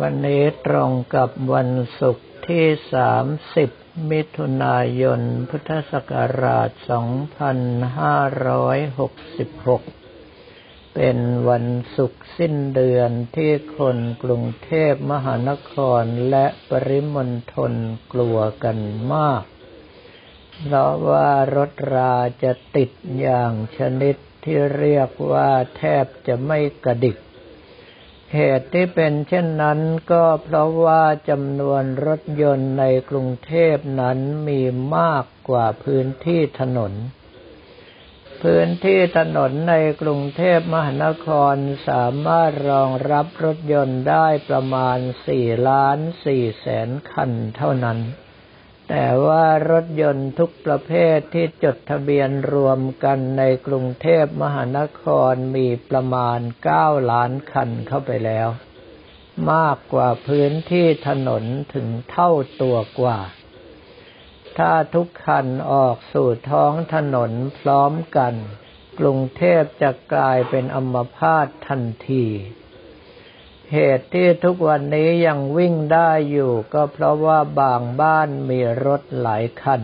วันนี้ตรงกับวันศุกร์ที่ 30 มิถุนายน พุทธศักราช 2566 เป็นวันศุกร์สิ้นเดือนที่คนกรุงเทพมหานครและปริมณฑลกลัวกันมาก เพราะว่ารถราจะติดอย่างชนิดที่เรียกว่าแทบจะไม่กระดิก เหตุที่เป็นเช่นนั้นก็เพราะว่าจำนวนรถยนต์ในกรุงเทพนั้นมีมากกว่าพื้นที่ถนน พื้นที่ถนนในกรุงเทพมหานครสามารถรองรับรถยนต์ได้ประมาณ4ล้าน4แสนคันเท่านั้น แต่ว่ารถยนต์ทุกประเภทที่จดทะเบียนรวมกันในกรุงเทพมหานครมีประมาณ 9 ล้านคันเข้าไปแล้ว มากกว่าพื้นที่ถนนถึงเท่าตัวกว่า ถ้าทุกคันออกสู่ท้องถนนพร้อมกัน กรุงเทพจะกลายเป็นอัมพาตทันที เหตุที่ทุกวันนี้ยังวิ่งได้อยู่ก็เพราะว่าบางบ้านมีรถหลายคัน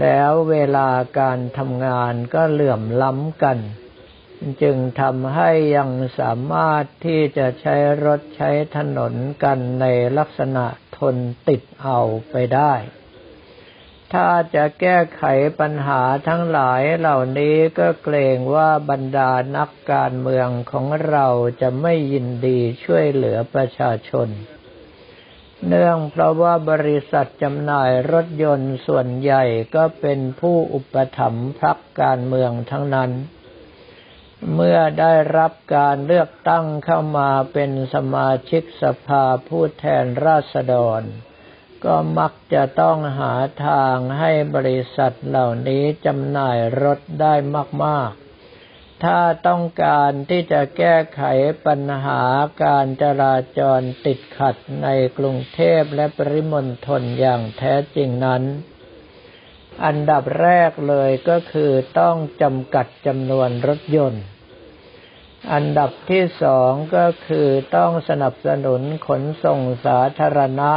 แล้วเวลาการทำงานก็เหลื่อมล้ำกัน จึงทำให้ยังสามารถที่จะใช้รถใช้ถนนกันในลักษณะทนติดเอาไปได้ ถ้าจะแก้ไขปัญหาทั้งหลายเหล่านี้ก็เกรงว่าบรรดานักการเมืองของเราจะไม่ยินดีช่วยเหลือประชาชน เนื่องเพราะว่าบริษัทจำหน่ายรถยนต์ส่วนใหญ่ก็เป็นผู้อุปถัมภ์พรรคการเมืองทั้งนั้น เมื่อได้รับการเลือกตั้งเข้ามาเป็นสมาชิกสภาผู้แทนราษฎร ก็มักจะต้องหาทางให้บริษัทเหล่านี้จำหน่ายรถได้มากๆ ถ้าต้องการที่จะแก้ไขปัญหาการจราจรติดขัดในกรุงเทพและปริมณฑลอย่างแท้จริงนั้น อันดับแรกเลยก็คือต้องจำกัดจำนวนรถยนต์ อันดับที่สองก็คือต้องสนับสนุนขนส่งสาธารณะ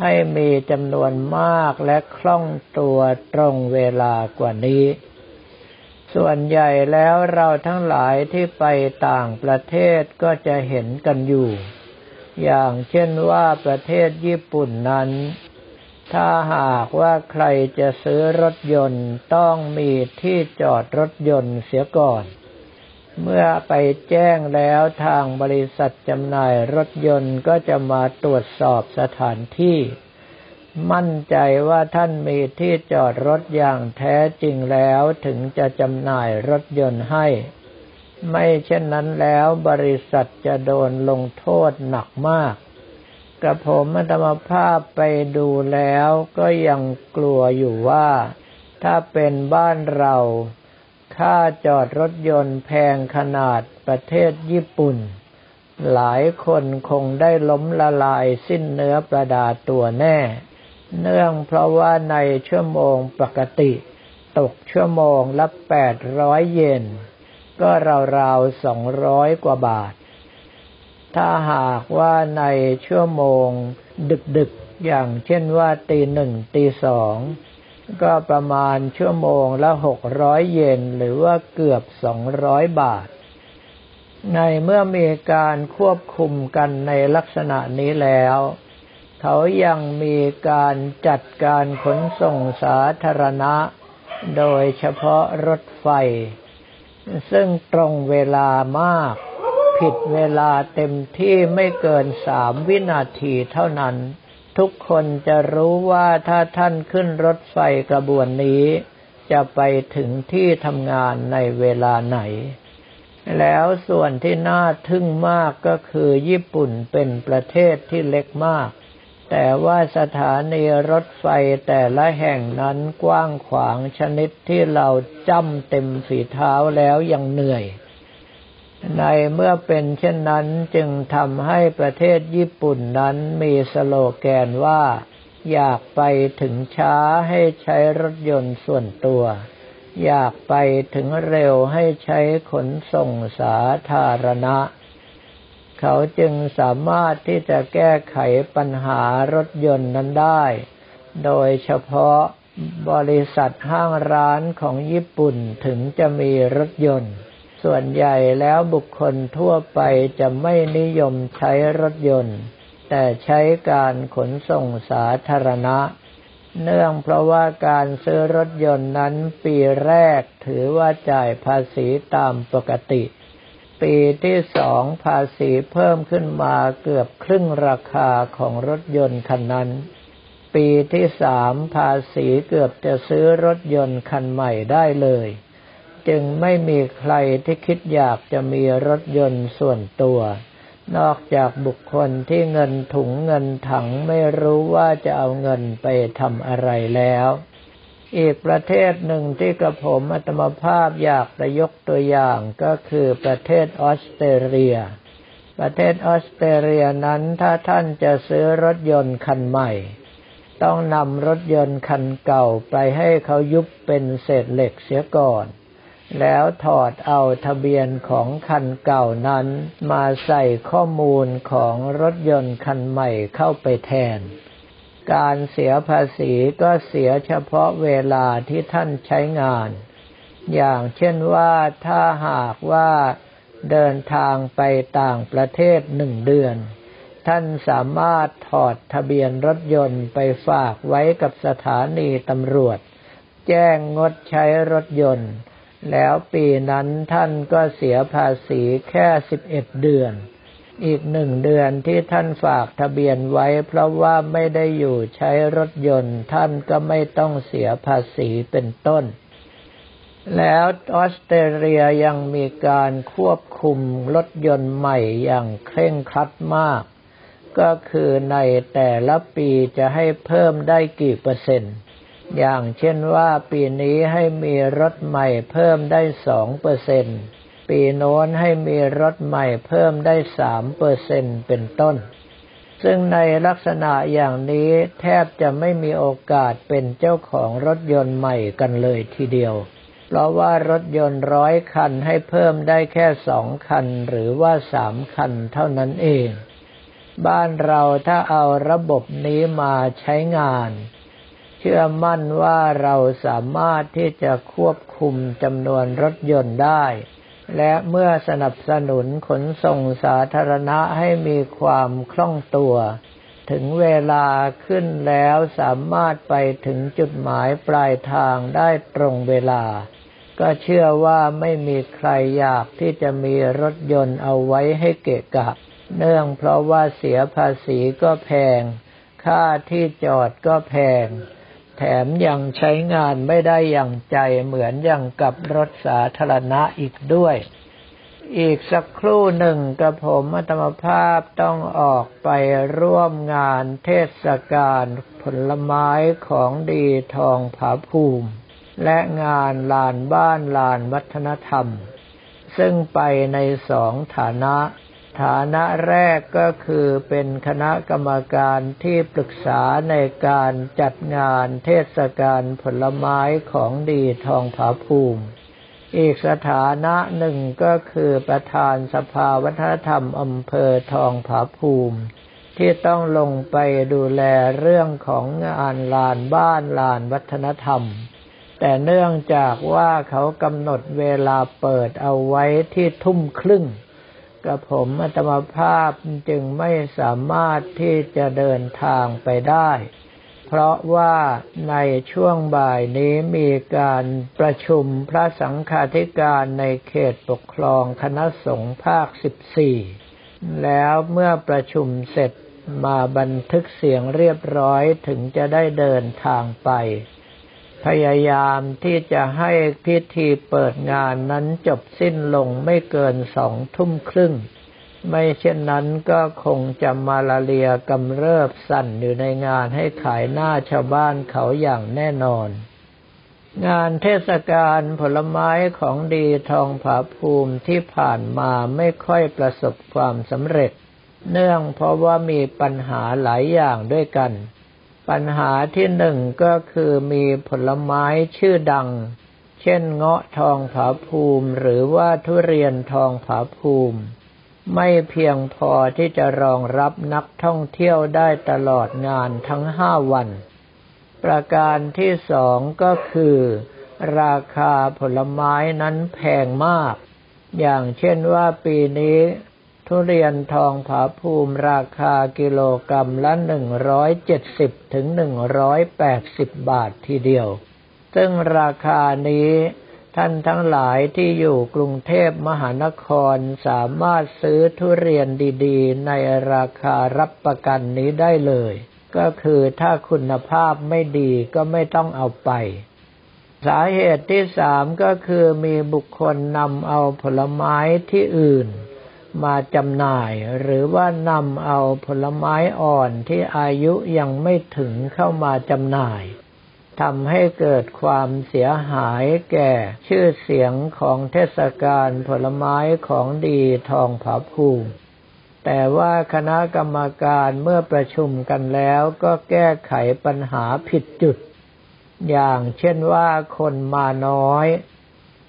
ให้มีจำนวนมากและคล่องตัวตรงเวลากว่านี้ ส่วนใหญ่แล้วเราทั้งหลายที่ไปต่างประเทศก็จะเห็นกันอยู่ อย่างเช่นว่าประเทศญี่ปุ่นนั้น ถ้าหากว่าใครจะซื้อรถยนต์ต้องมีที่จอดรถยนต์เสียก่อน เมื่อไปแจ้งแล้วทางบริษัทจำหน่ายรถยนต์ก็จะมาตรวจสอบสถานที่ มั่นใจว่าท่านมีที่จอดรถอย่างแท้จริงแล้วถึงจะจำหน่ายรถยนต์ให้ ไม่เช่นนั้นแล้วบริษัทจะโดนลงโทษหนักมาก กระผมธรรมภาพไปดูแล้วก็ยังกลัวอยู่ว่า ถ้าเป็นบ้านเรา ค่าจอดรถยนต์แพงขนาดประเทศญี่ปุ่น หลายคนคงได้ล้มละลายสิ้นเนื้อประดาตัวแน่ เนื่องเพราะว่าในชั่วโมงปกติ ตกชั่วโมงละแปดร้อยเยนก็ราวๆสองร้อยกว่าบาท ถ้าหากว่าในชั่วโมงดึกๆ อย่างเช่นว่าตีหนึ่งตีสอง ก็ประมาณชั่วโมงละหกร้อยเยนหรือว่าเกือบสองร้อยบาท ในเมื่อมีการควบคุมกันในลักษณะนี้แล้ว เขายังมีการจัดการขนส่งสาธารณะ โดยเฉพาะรถไฟ ซึ่งตรงเวลามาก ผิดเวลาเต็มที่ไม่เกินสามวินาทีเท่านั้น ทุกคนจะรู้ว่าถ้าท่านขึ้นรถไฟกระบวนนี้ จะไปถึงที่ทำงานในเวลาไหน แล้วส่วนที่น่าทึ่งมากก็คือญี่ปุ่นเป็นประเทศที่เล็กมาก แต่ว่าสถานีรถไฟแต่ละแห่งนั้นกว้างขวางชนิดที่เราจ้ำเต็มฝีเท้าแล้วยังเหนื่อย ในเมื่อเป็นเช่นนั้นจึงทำให้ประเทศญี่ปุ่นนั้นมีสโลแกนว่า อยากไปถึงช้าให้ใช้รถยนต์ส่วนตัว อยากไปถึงเร็วให้ใช้ขนส่งสาธารณะ เขาจึงสามารถที่จะแก้ไขปัญหารถยนต์นั้นได้ โดยเฉพาะบริษัทห้างร้านของญี่ปุ่นถึงจะมีรถยนต์ ส่วนใหญ่แล้วบุคคลทั่วไปจะไม่นิยมใช้รถยนต์ แต่ใช้การขนส่งสาธารณะ เนื่องเพราะว่าการซื้อรถยนต์นั้นปีแรกถือว่าจ่ายภาษีตามปกติ ปีที่สองภาษีเพิ่มขึ้นมาเกือบครึ่งราคาของรถยนต์คันนั้น ปีที่สามภาษีเกือบจะซื้อรถยนต์คันใหม่ได้เลย จึงไม่มีใครที่คิดอยากจะมีรถยนต์ส่วนตัว นอกจากบุคคลที่เงินถุงเงินถังไม่รู้ว่าจะเอาเงินไปทำอะไรแล้ว อีกประเทศหนึ่งที่กระผมอัตมภาพอยากจะยกตัวอย่างก็คือประเทศออสเตรเลีย ประเทศออสเตรเลียนั้นถ้าท่านจะซื้อรถยนต์คันใหม่ต้องนำรถยนต์คันเก่าไปให้เขายุบเป็นเศษเหล็กเสียก่อน แล้วถอดเอาทะเบียนของคันเก่านั้น มาใส่ข้อมูลของรถยนต์คันใหม่เข้าไปแทน การเสียภาษีก็เสียเฉพาะเวลาที่ท่านใช้งาน อย่างเช่นว่าถ้าหากว่าเดินทางไปต่างประเทศหนึ่งเดือน ท่านสามารถถอดทะเบียนรถยนต์ไปฝากไว้กับสถานีตำรวจ แจ้งงดใช้รถยนต์ แล้วปีนั้นท่านก็เสียภาษีแค่สิบเอ็ดเดือน อีกหนึ่งเดือนที่ท่านฝากทะเบียนไว้ เพราะว่าไม่ได้อยู่ใช้รถยนต์ ท่านก็ไม่ต้องเสียภาษีเป็นต้น แล้วออสเตรเลียยังมีการควบคุมรถยนต์ใหม่อย่างเคร่งครัดมาก ก็คือในแต่ละปีจะให้เพิ่มได้กี่เปอร์เซ็นต์ อย่างเช่นว่าปีนี้ให้มีรถใหม่เพิ่มได้สองเปอร์เซ็นต์ปีโน้นให้มีรถใหม่เพิ่มได้สามเปอร์เซ็นต์เป็นต้น ซึ่งในลักษณะอย่างนี้แทบจะไม่มีโอกาสเป็นเจ้าของรถยนต์ใหม่กันเลยทีเดียว เพราะว่ารถยนต์ร้อยคันให้เพิ่มได้แค่สองคันหรือว่าสามคันเท่านั้นเอง บ้านเราถ้าเอาระบบนี้มาใช้งาน ชื่อมั่นว่าเราสามารถที่จะควบคุมจำนวนรถยนต์ได้ และเมื่อสนับสนุนขนส่งสาธารณะให้มีความคล่องตัว ถึงเวลาขึ้นแล้วสามารถไปถึงจุดหมายปลายทางได้ตรงเวลา ก็เชื่อว่าไม่มีใครอยากที่จะมีรถยนต์เอาไว้ให้เกะกะ เนื่องเพราะว่าเสียภาษีก็แพง ค่าที่จอดก็แพง แถมยังใช้งานไม่ได้อย่างใจเหมือนอย่างกับรถสาธารณะอีกด้วย อีกสักครู่หนึ่งกระผมอัตมภาพต้องออกไปร่วมงานเทศกาลผลไม้ของดีทองผาภูมิ และงานลานบ้านลานวัฒนธรรม ซึ่งไปในสองฐานะ ฐานะแรกก็คือเป็นคณะกรรมการที่ปรึกษาในการจัดงานเทศกาลผลไม้ของดีทองผาภูมิ อีกสถานะหนึ่งก็คือประธานสภาวัฒนธรรมอำเภอทองผาภูมิ ที่ต้องลงไปดูแลเรื่องของงานลานบ้านลานวัฒนธรรมแต่เนื่องจากว่าเขากำหนดเวลาเปิดเอาไว้ที่ทุ่มครึ่ง กระผมอัตมาภาพจึงไม่สามารถที่จะเดินทางไปได้ เพราะว่าในช่วงบ่ายนี้มีการประชุมพระสังฆาธิการในเขตปกครองคณะสงฆ์ภาค 14 แล้วเมื่อประชุมเสร็จมาบันทึกเสียงเรียบร้อยถึงจะได้เดินทางไป พยายามที่จะให้พิธีเปิดงานนั้นจบสิ้นลงไม่เกินสองทุ่มครึ่ง ไม่เช่นนั้นก็คงจะมาลาเรียกำเริบสั่นอยู่ในงานให้ขายหน้าชาวบ้านเขาอย่างแน่นอน งานเทศกาลผลไม้ของดีทองผาภูมิที่ผ่านมาไม่ค่อยประสบความสำเร็จ เนื่องเพราะว่ามีปัญหาหลายอย่างด้วยกัน ปัญหาที่หนึ่งก็คือมีผลไม้ชื่อดัง เช่นเงาะทองผาภูมิหรือว่าทุเรียนทองผาภูมิ ไม่เพียงพอที่จะรองรับนักท่องเที่ยวได้ตลอดงานทั้งห้าวัน ประการที่สองก็คือ ราคาผลไม้นั้นแพงมาก อย่างเช่นว่าปีนี้ ทุเรียนทองผาภูมิราคากิโลกรรัมละหนึ่งร้อยเจ็ดสิบถึงหนึ่งร้อยแปดสิบบาททีเดียว ซึ่งราคานี้ท่านทั้งหลายที่อยู่กรุงเทพมหานครสามารถซื้อทุเรียนดีๆ ในราคารับประกันนี้ได้เลย ก็คือถ้าคุณภาพไม่ดีก็ไม่ต้องเอาไป สาเหตุที่สามก็คือมีบุคคลนำเอาผลไม้ที่อื่น มาจำหน่าย หรือว่านำเอาผลไม้อ่อนที่อายุยังไม่ถึงเข้ามาจำหน่ายทำให้เกิดความเสียหายแก่ชื่อเสียงของเทศกาลผลไม้ของดีทองผาภูมิแต่ว่าคณะกรรมการเมื่อประชุมกันแล้วก็แก้ไขปัญหาผิดจุด อย่างเช่นว่าคนมาน้อย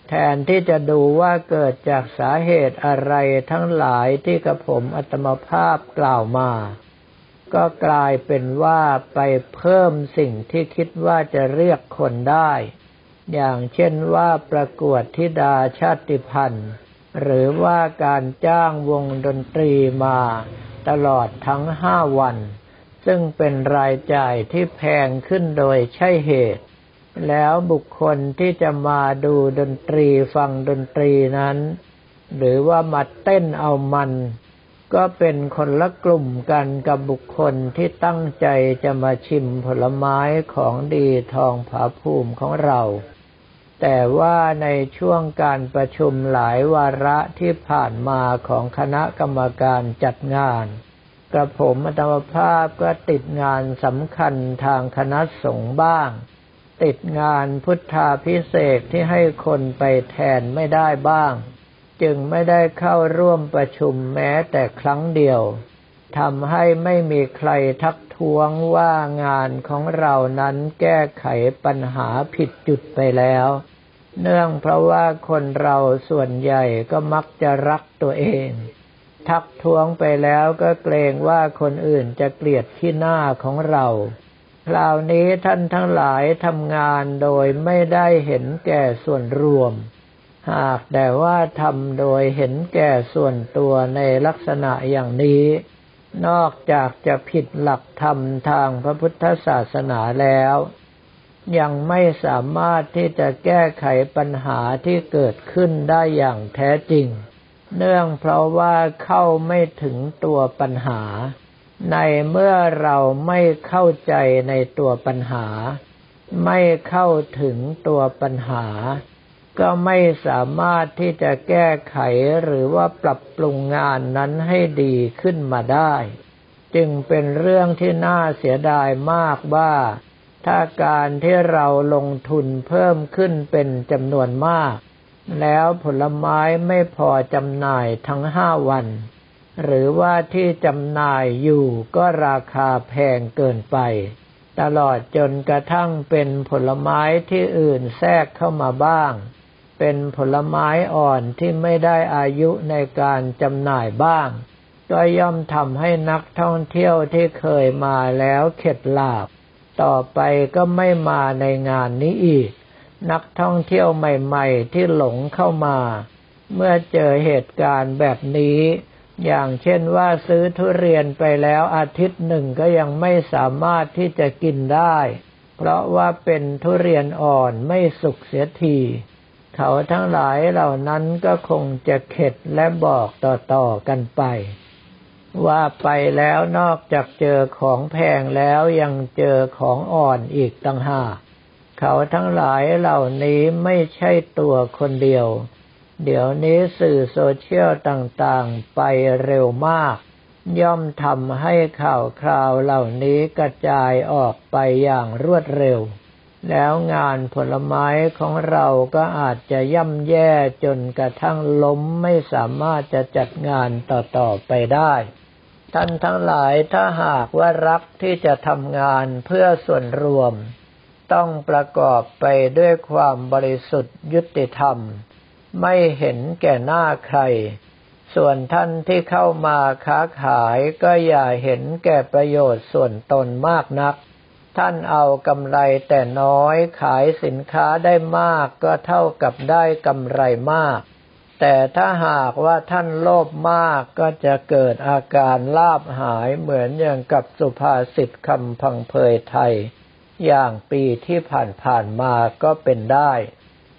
แทนที่จะดูว่าเกิดจากสาเหตุอะไรทั้งหลายที่กระผมอัตมภาพกล่าวมา ก็กลายเป็นว่าไปเพิ่มสิ่งที่คิดว่าจะเรียกคนได้ อย่างเช่นว่าประกวดธิดาชาติพันธ์หรือว่าการจ้างวงดนตรีมาตลอดทั้งห้าวัน ซึ่งเป็นรายจ่ายที่แพงขึ้นโดยใช่เหตุ แล้วบุคคลที่จะมาดูดนตรีฟังดนตรีนั้น หรือว่ามาเต้นเอามัน ก็เป็นคนละกลุ่มกันกับบุคคลที่ตั้งใจจะมาชิมผลไม้ของดีทองผาภูมิของเรา แต่ว่าในช่วงการประชุมหลายวาระที่ผ่านมาของคณะกรรมการจัดงานกระผมอัตมภาพก็ติดงานสำคัญทางคณะสงฆ์บ้าง ติดงานพุทธาพิเศษที่ให้คนไปแทนไม่ได้บ้าง จึงไม่ได้เข้าร่วมประชุมแม้แต่ครั้งเดียวทำให้ไม่มีใครทักท้วงว่างานของเรานั้นแก้ไขปัญหาผิดจุดไปแล้ว เนื่องเพราะว่าคนเราส่วนใหญ่ก็มักจะรักตัวเอง ทักท้วงไปแล้วก็เกรงว่าคนอื่นจะเกลียดที่หน้าของเรา คราวนี้ท่านทั้งหลายทำงานโดยไม่ได้เห็นแก่ส่วนรวม หากแต่ว่าทำโดยเห็นแก่ส่วนตัวในลักษณะอย่างนี้ นอกจากจะผิดหลักธรรมทางพระพุทธศาสนาแล้ว ยังไม่สามารถที่จะแก้ไขปัญหาที่เกิดขึ้นได้อย่างแท้จริง เนื่องเพราะว่าเข้าไม่ถึงตัวปัญหา ในเมื่อเราไม่เข้าใจในตัวปัญหา ไม่เข้าถึงตัวปัญหา ก็ไม่สามารถที่จะแก้ไขหรือว่าปรับปรุงงานนั้นให้ดีขึ้นมาได้ จึงเป็นเรื่องที่น่าเสียดายมากว่า ถ้าการที่เราลงทุนเพิ่มขึ้นเป็นจำนวนมาก แล้วผลไม้ไม่พอจำหน่ายทั้งห้าวัน หรือว่าที่จำหน่ายอยู่ก็ราคาแพงเกินไป ตลอดจนกระทั่งเป็นผลไม้ที่อื่นแทรกเข้ามาบ้าง เป็นผลไม้อ่อนที่ไม่ได้อายุในการจำหน่ายบ้าง ก็ย่อมทำให้นักท่องเที่ยวที่เคยมาแล้วเข็ดหลาบ ต่อไปก็ไม่มาในงานนี้อีก นักท่องเที่ยวใหม่ ๆ ที่หลงเข้ามา เมื่อเจอเหตุการณ์แบบนี้ อย่างเช่นว่าซื้อทุเรียนไปแล้วอาทิตย์หนึ่งก็ยังไม่สามารถที่จะกินได้ เพราะว่าเป็นทุเรียนอ่อนไม่สุกเสียที เขาทั้งหลายเหล่านั้นก็คงจะเข็ดและบอกต่อๆกันไป ว่าไปแล้วนอกจากเจอของแพงแล้วยังเจอของอ่อนอีกต่างหากเขาทั้งหลายเหล่านี้ไม่ใช่ตัวคนเดียว เดี๋ยวนี้สื่อโซเชียลต่างๆ ไปเร็วมาก ย่อมทำให้ข่าวคราวเหล่านี้กระจายออกไปอย่างรวดเร็ว แล้วงานผลไม้ของเราก็อาจจะย่ำแย่จนกระทั่งล้มไม่สามารถจะจัดงานต่อๆไปได้ท่านทั้งหลายถ้าหากว่ารักที่จะทำงานเพื่อส่วนรวม ต้องประกอบไปด้วยความบริสุทธิ์ยุติธรรม ไม่เห็นแก่หน้าใคร ส่วนท่านที่เข้ามาค้าขายก็อย่าเห็นแก่ประโยชน์ส่วนตนมากนัก ท่านเอากำไรแต่น้อยขายสินค้าได้มากก็เท่ากับได้กำไรมาก แต่ถ้าหากว่าท่านโลภมากก็จะเกิดอาการลาบหายเหมือนอย่างกับสุภาษิตคำพังเพยไทย อย่างปีที่ผ่านๆมาก็เป็นได้